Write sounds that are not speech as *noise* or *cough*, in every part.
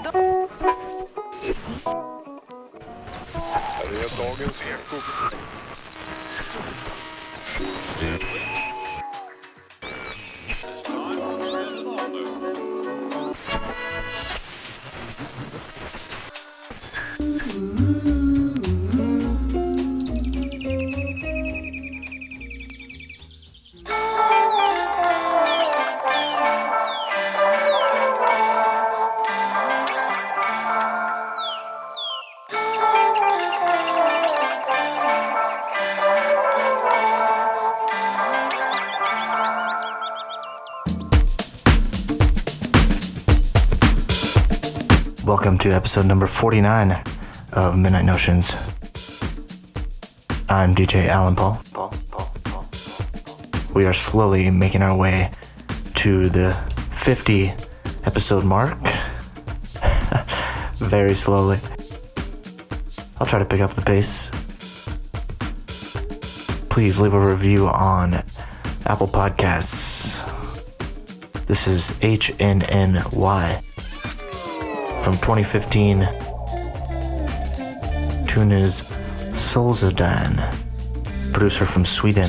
idag. Här är dagens eko. Welcome to episode number 49 of Midnight Notions. I'm DJ Alan Paul. We are slowly making our way to the 50 episode mark. *laughs* Very slowly. I'll try to pick up the pace. Please leave a review on Apple Podcasts. This is HNNY from 2015. Tune is Solzadan, producer from Sweden.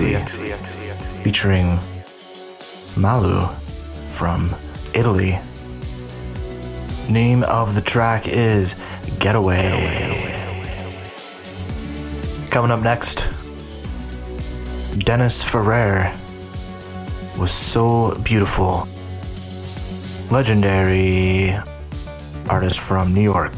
Featuring Malu from Italy. Name of the track is Getaway. Coming up next, Dennis Ferrer was so beautiful. Legendary artist from New York.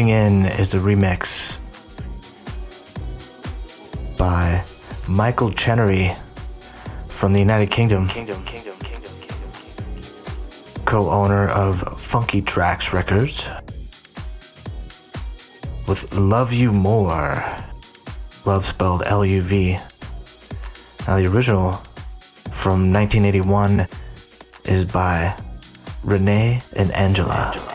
Mixing in is a remix by Michael Chenery from the United Kingdom, Kingdom, Kingdom, Kingdom, Kingdom, co-owner of Funky Tracks Records, with "Love You More," love spelled L-U-V. Now the original from 1981 is by René and Angela.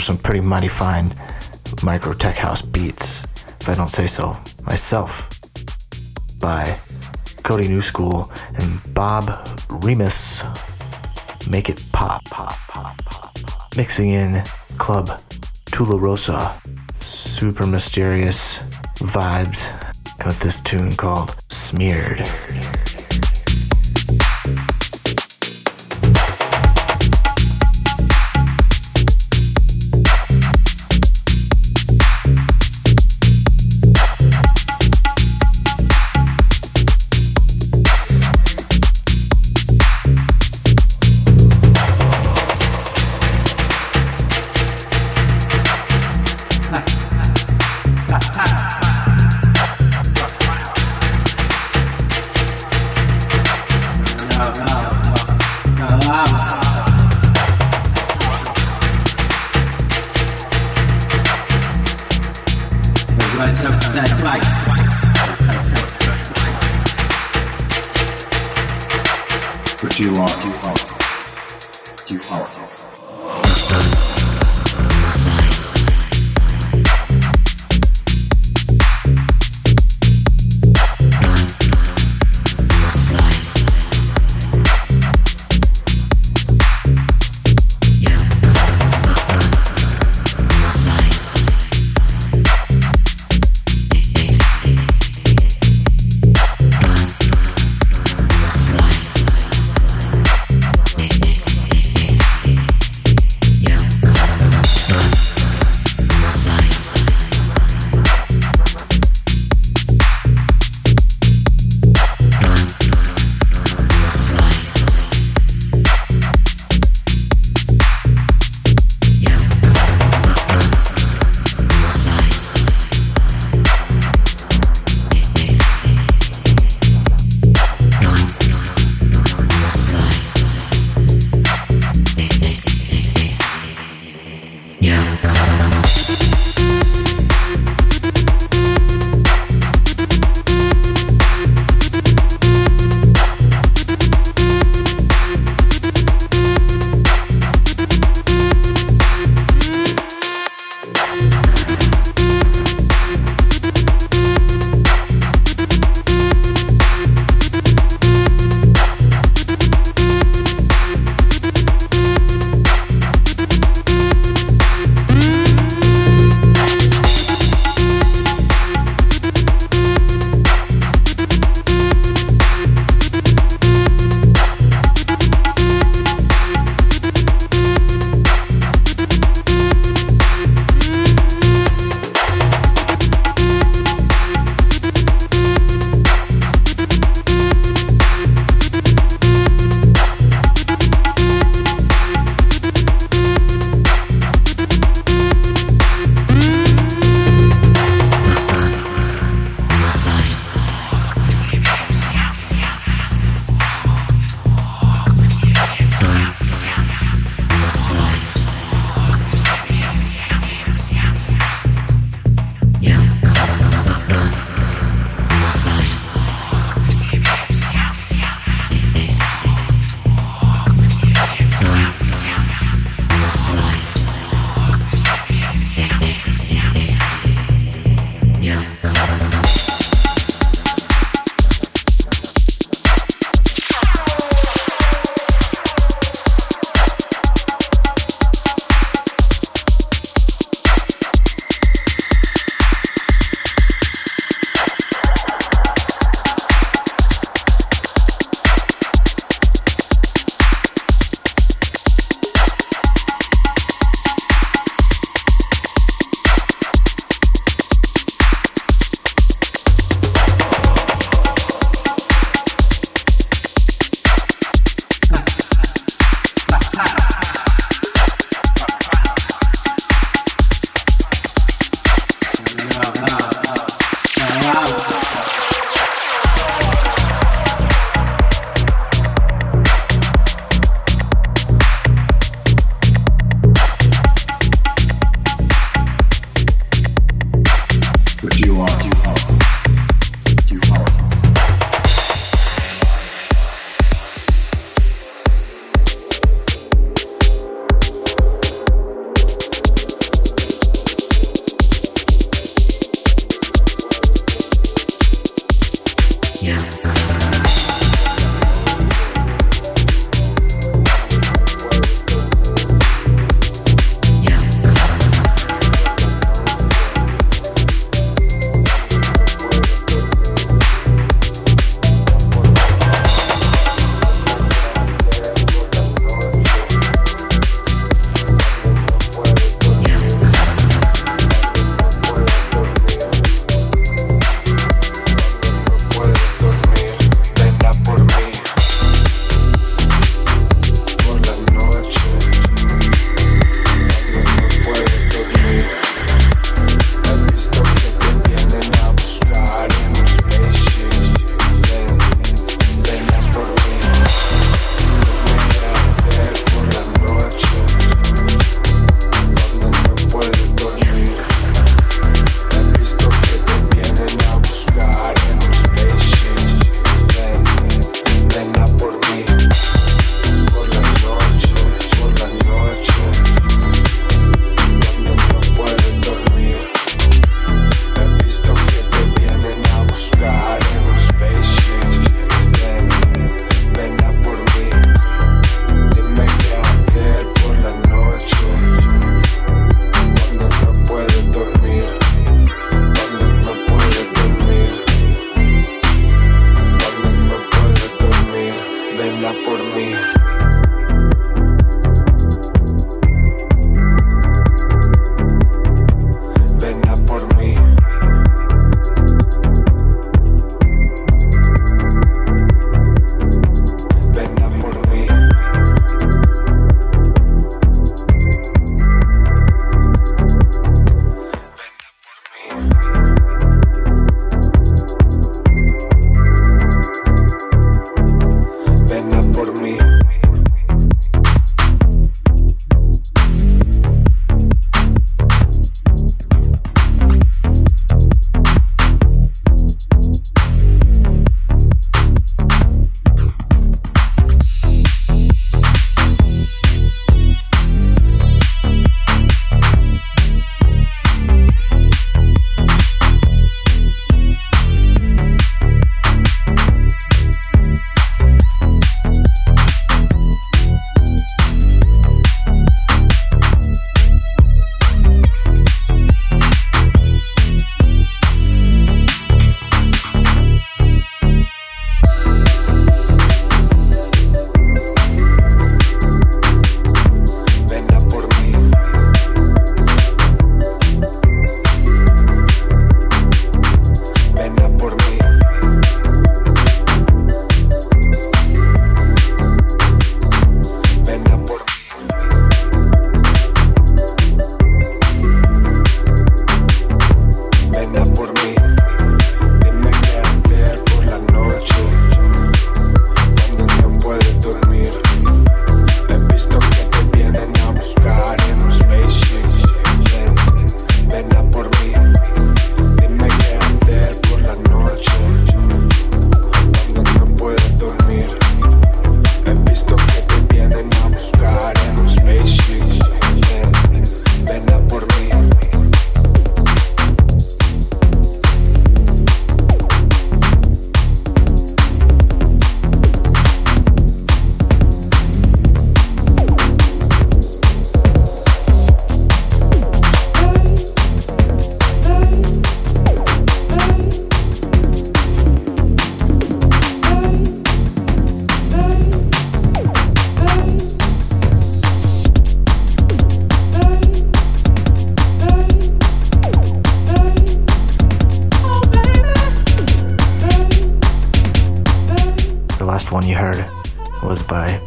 Some pretty mighty fine micro tech house beats, if I don't say so myself, by Cody New School and Bob Remus. Make it pop, pop, pop, pop, pop. Mixing in Club Tularosa, super mysterious vibes, and with this tune called Smeared. heard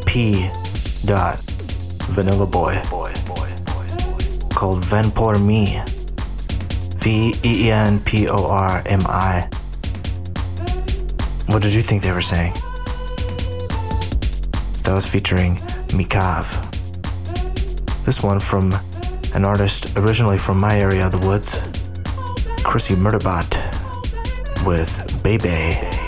P. Dot Vanilla Boy called Ven Por Me. V E E N P O R M I. What did you think they were saying? That was featuring Mikav. This one from an artist originally from my area of the woods, Chrissy Murderbot, with Bebe.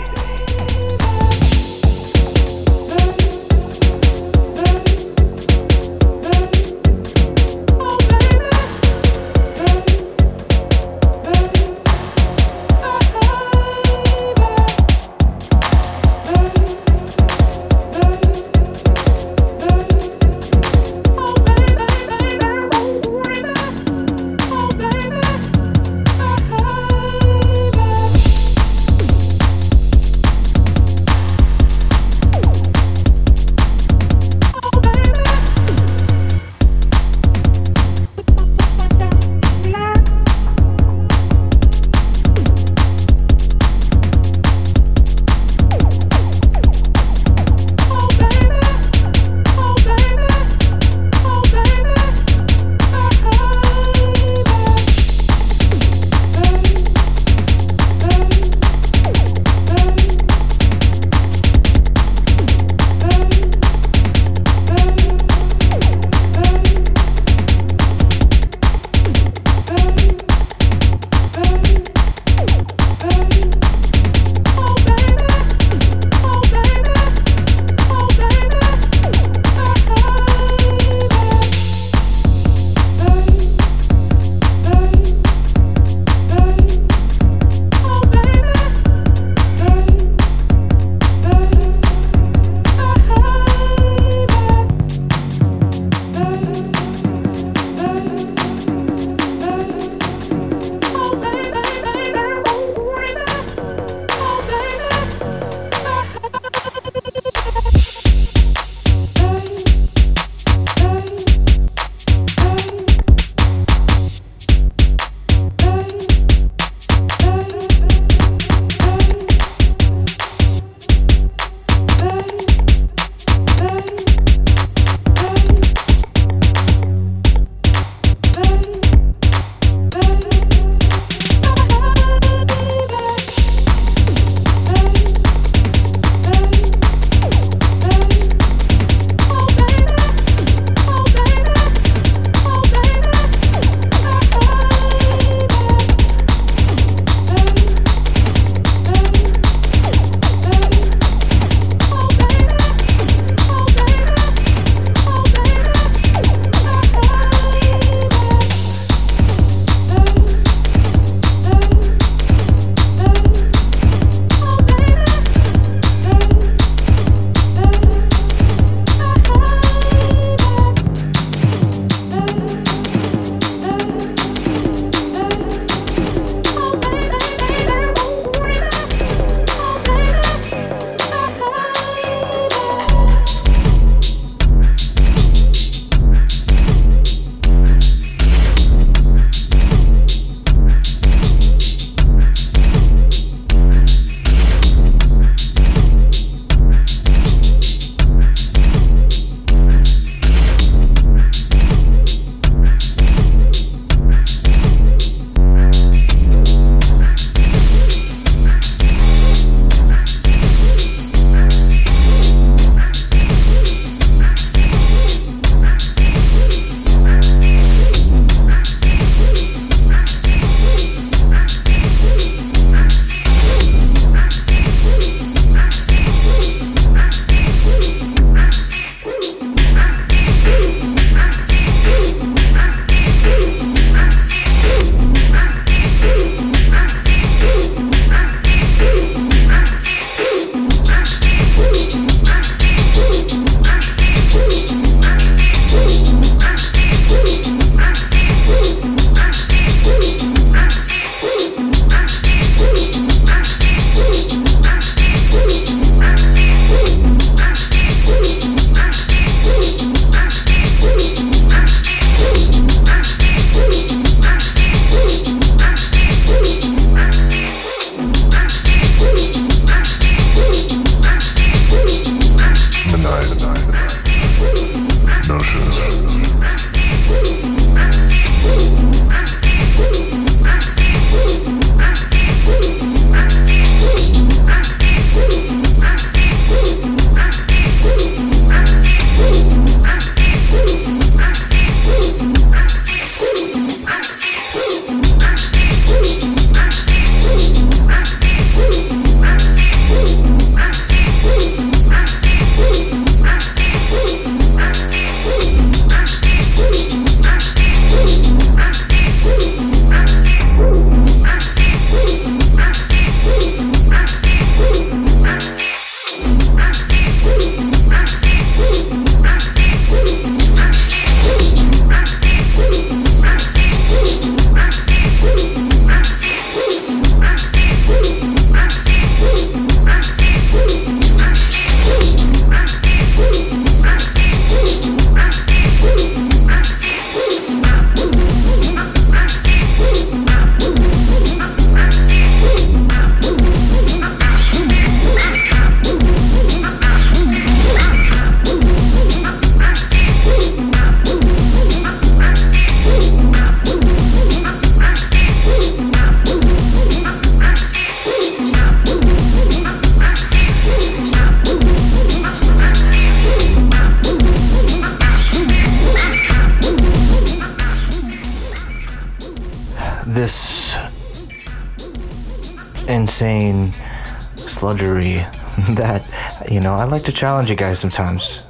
Know, I like to challenge you guys sometimes.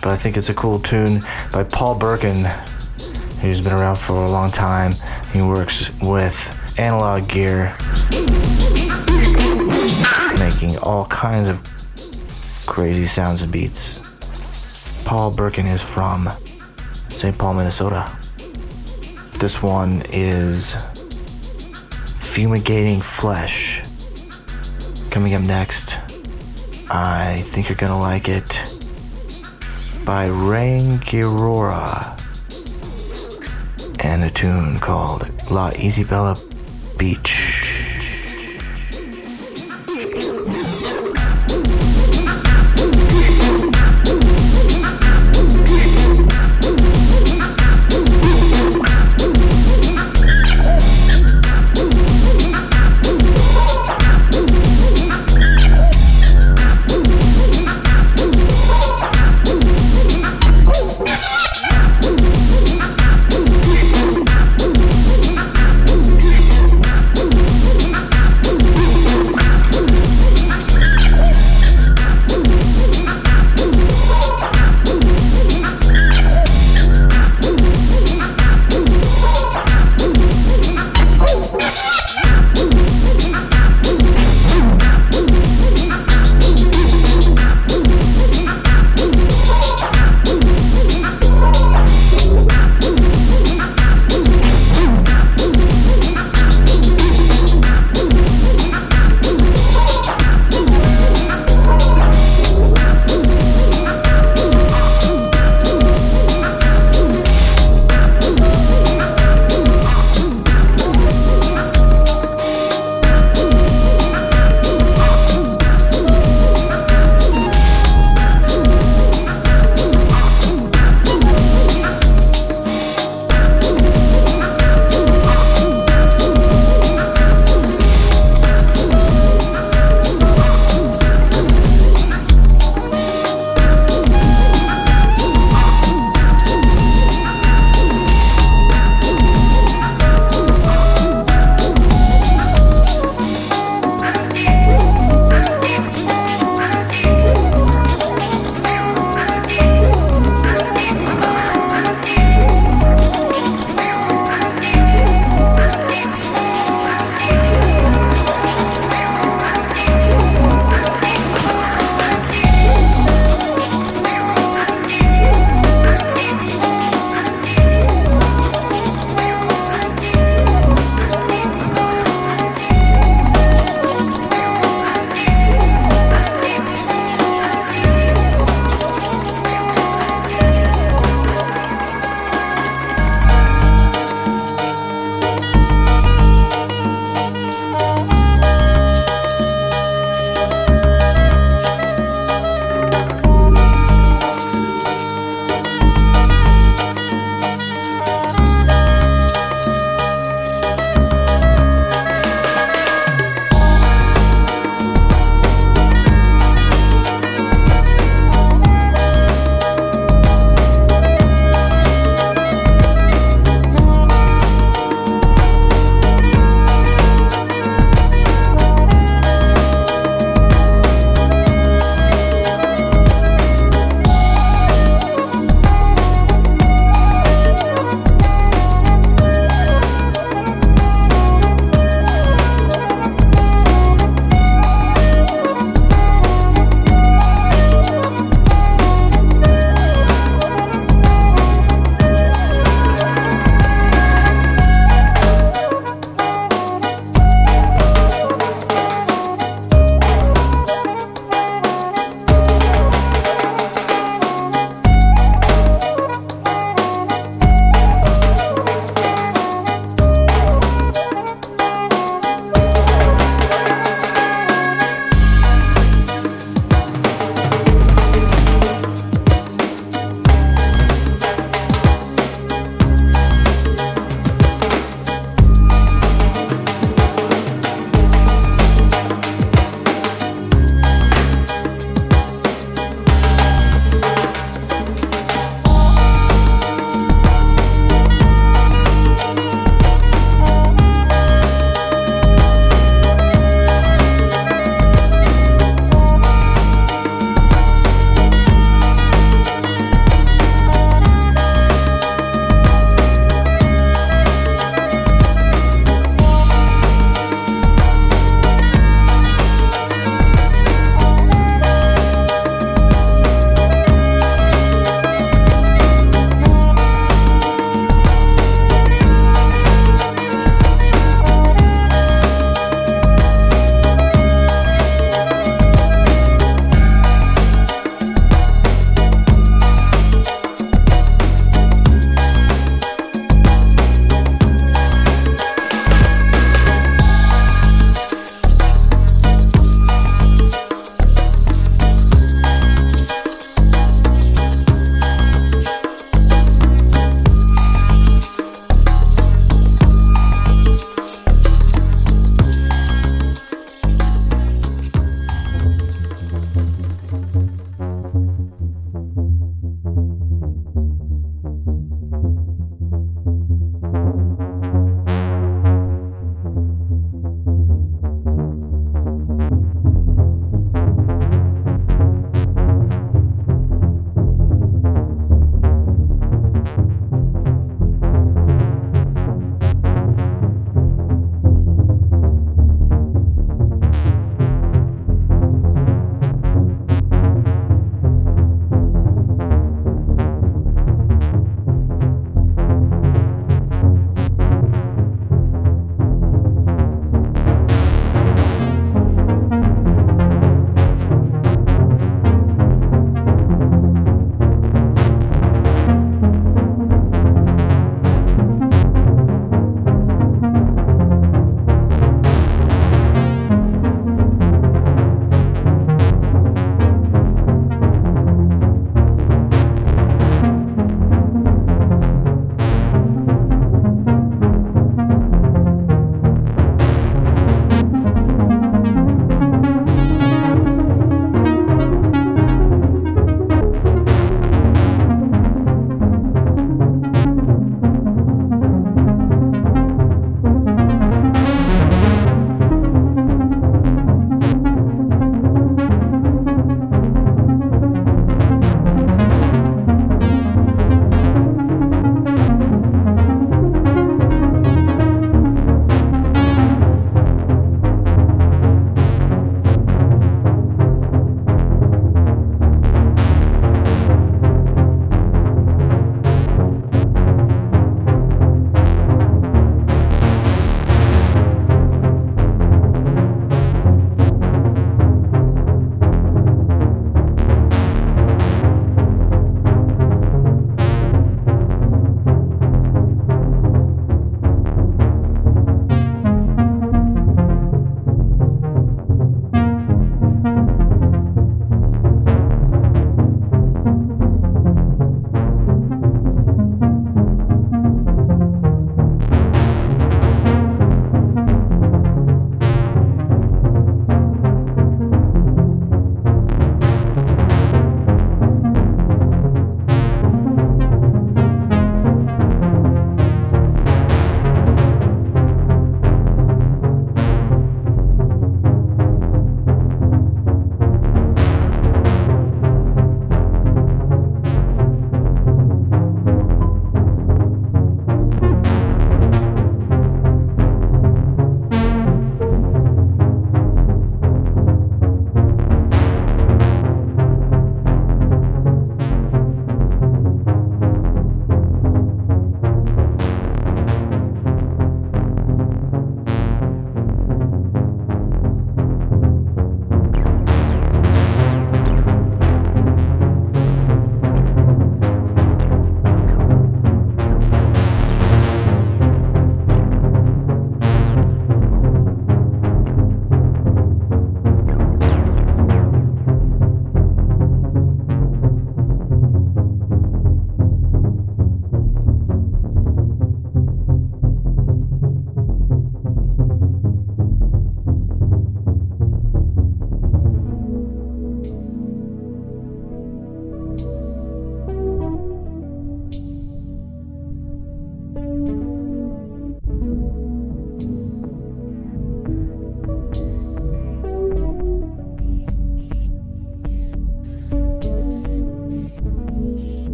But I think it's a cool tune by Paul Birken, who's been around for a long time. He works with analog gear, making all kinds of crazy sounds and beats. Paul Birken is from St. Paul, Minnesota. This one is Fumigating Flesh. Coming up next, I think you're gonna like it by Rangirora and a tune called La Isabella Beach.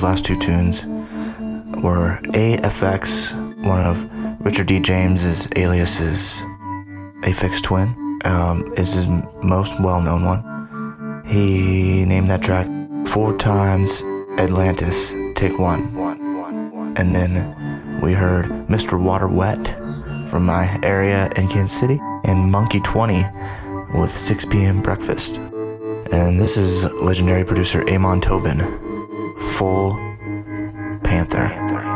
Those last two tunes were AFX, one of Richard D. James's aliases, Aphex Twin, um, is his most well-known one. He named that track four times Atlantis, take one. And then we heard Mr. Water Wet from my area in Kansas City and Monkey 20 with 6 p.m. breakfast. And this is legendary producer Amon Tobin, Full Panther.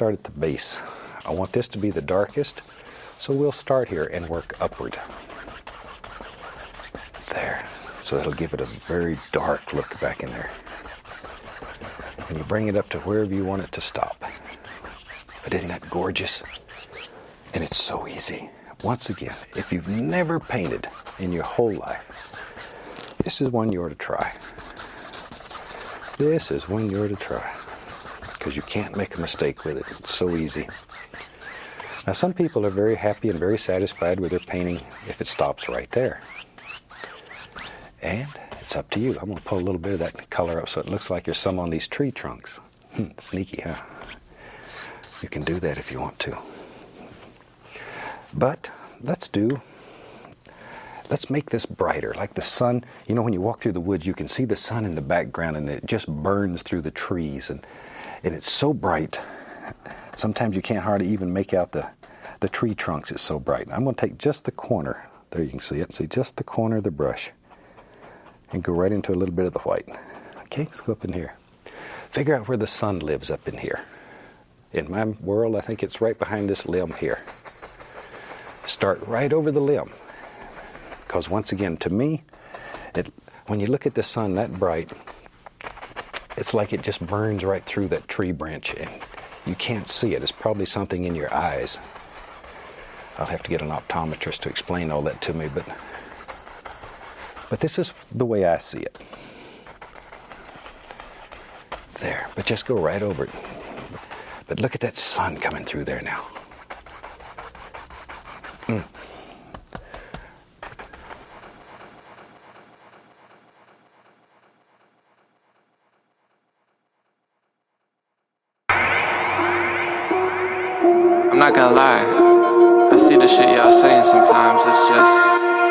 Start at the base. I want this to be the darkest, so we'll start here and work upward. There. So that'll give it a very dark look back in there. And you bring it up to wherever you want it to stop. But isn't that gorgeous? And it's so easy. Once again, if you've never painted in your whole life, this is one you ought to try. This is one you ought to try because you can't make a mistake with it. It's so easy. Now, some people are very happy and very satisfied with their painting if it stops right there. And it's up to you. I'm going to pull a little bit of that color up so it looks like there's some on these tree trunks. Hmm, sneaky, huh? You can do that if you want to. But let's do let's make this brighter like the sun you know when you walk through the woods you can see the sun in the background and it just burns through the trees and and it's so bright. Sometimes you can't hardly even make out the, the tree trunks. It's so bright. I'm going to take just the corner. There you can see it. See just the corner of the brush and go right into a little bit of the white. Okay, let's go up in here. Figure out where the sun lives up in here. In my world, I think it's right behind this limb here. Start right over the limb. Because once again, to me, it, when you look at the sun that bright, it's like it just burns right through that tree branch and you can't see it. It's probably something in your eyes. I'll have to get an optometrist to explain all that to me, but but this is the way I see it. There, but just go right over it. But look at that sun coming through there now. Mm. Not gonna lie. I see the shit y'all saying sometimes. It's just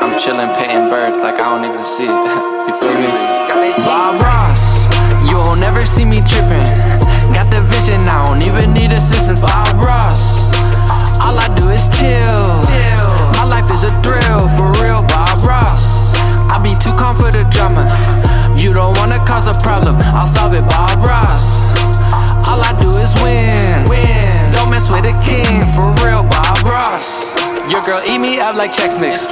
I'm chilling, paying birds like I don't even see it. *laughs* you feel me? Bob Ross, you'll never see me tripping. Got the vision, I don't even need assistance. Bob Ross, all I do is chill. My life is a thrill, for real. Bob Ross, I be too calm for the drama. You don't wanna cause a problem, I'll solve it. Bob Ross, all I do is win. With the king, for real. Bob Ross, your girl eat me up like Chex Mix.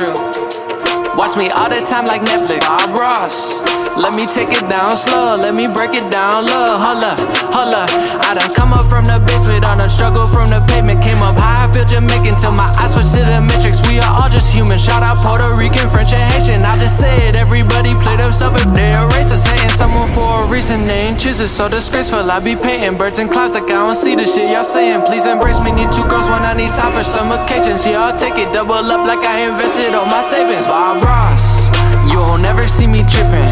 Watch me all the time like Netflix. Bob Ross. Let me take it down slow. Let me break it down low. Holla, holla. I done come up from the basement on a struggle from the pavement. Came up high, I feel Jamaican till my eyes switch to the matrix. We are all just human. Shout out Puerto Rican, French, and Haitian. I just say it. Everybody play themselves if they are racist. Hating someone for a reason. They ain't choosing. So disgraceful. I be painting birds and clouds like I don't see the shit y'all saying. Please embrace me. Need two girls when I need time for some occasions. Yeah, I'll take it. Double up like I invested all my savings. Bob Ross. You'll never see me tripping.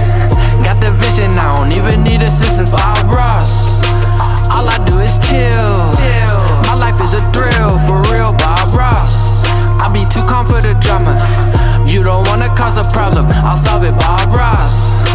Got the vision, I don't even need assistance. Bob Ross. All I do is chill. My life is a thrill, for real. Bob Ross. I be too calm for the drama. You don't wanna cause a problem, I'll solve it. Bob Ross.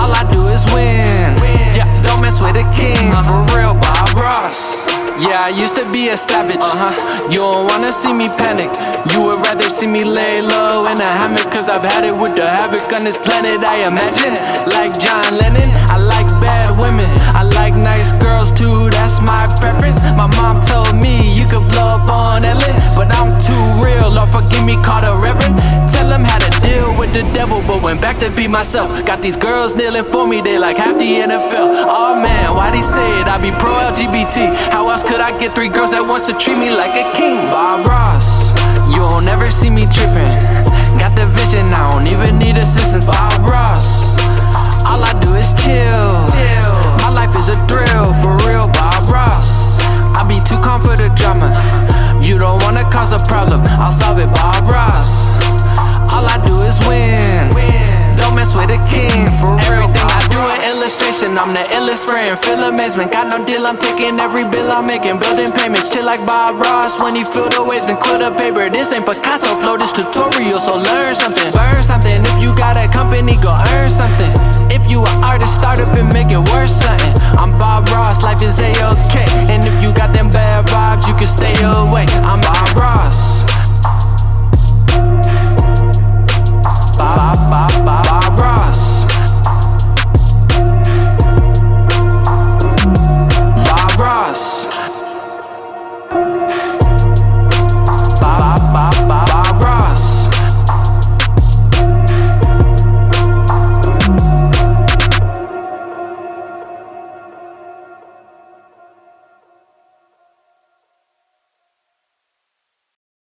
All I do is win. Yeah, don't mess with the king, for real. Bob Ross. Yeah, I used to be a savage. Uh-huh. You don't wanna see me panic. You would rather see me lay low in a hammock. Cause I've had it with the havoc on this planet, I imagine. Like John Lennon, I like bad women. I like nice girls too, that's my preference. My mom told me you could blow up on Ellen. But I'm too real, Lord forgive me, call a reverend. Tell him how to deal with the devil, but went back to be myself. Got these girls kneeling for me, they like half the NFL. Oh man, why they say it? I be pro LGBT. How else could I get three girls that wants to treat me like a king? Bob Ross, you'll never see me tripping. Got the vision, I don't even need assistance. Bob Ross, all I do is chill. For the drama. You don't wanna cause a problem, I'll solve it. Bob Ross, all I do is win. Don't mess with the king, for real. Everything I do an illustration, I'm the illest spraying. Feel amazement, got no deal, I'm taking every bill I'm making. Building payments, chill like Bob Ross when he feel the waves and quit the paper. This ain't Picasso flow, this tutorial, so learn something. Burn something, if you got a company, go earn something. You an artist, start up and make it worth something. I'm Bob Ross, life is a okay. And if you got them bad vibes, you can stay away. I'm Bob Ross. Bye bye.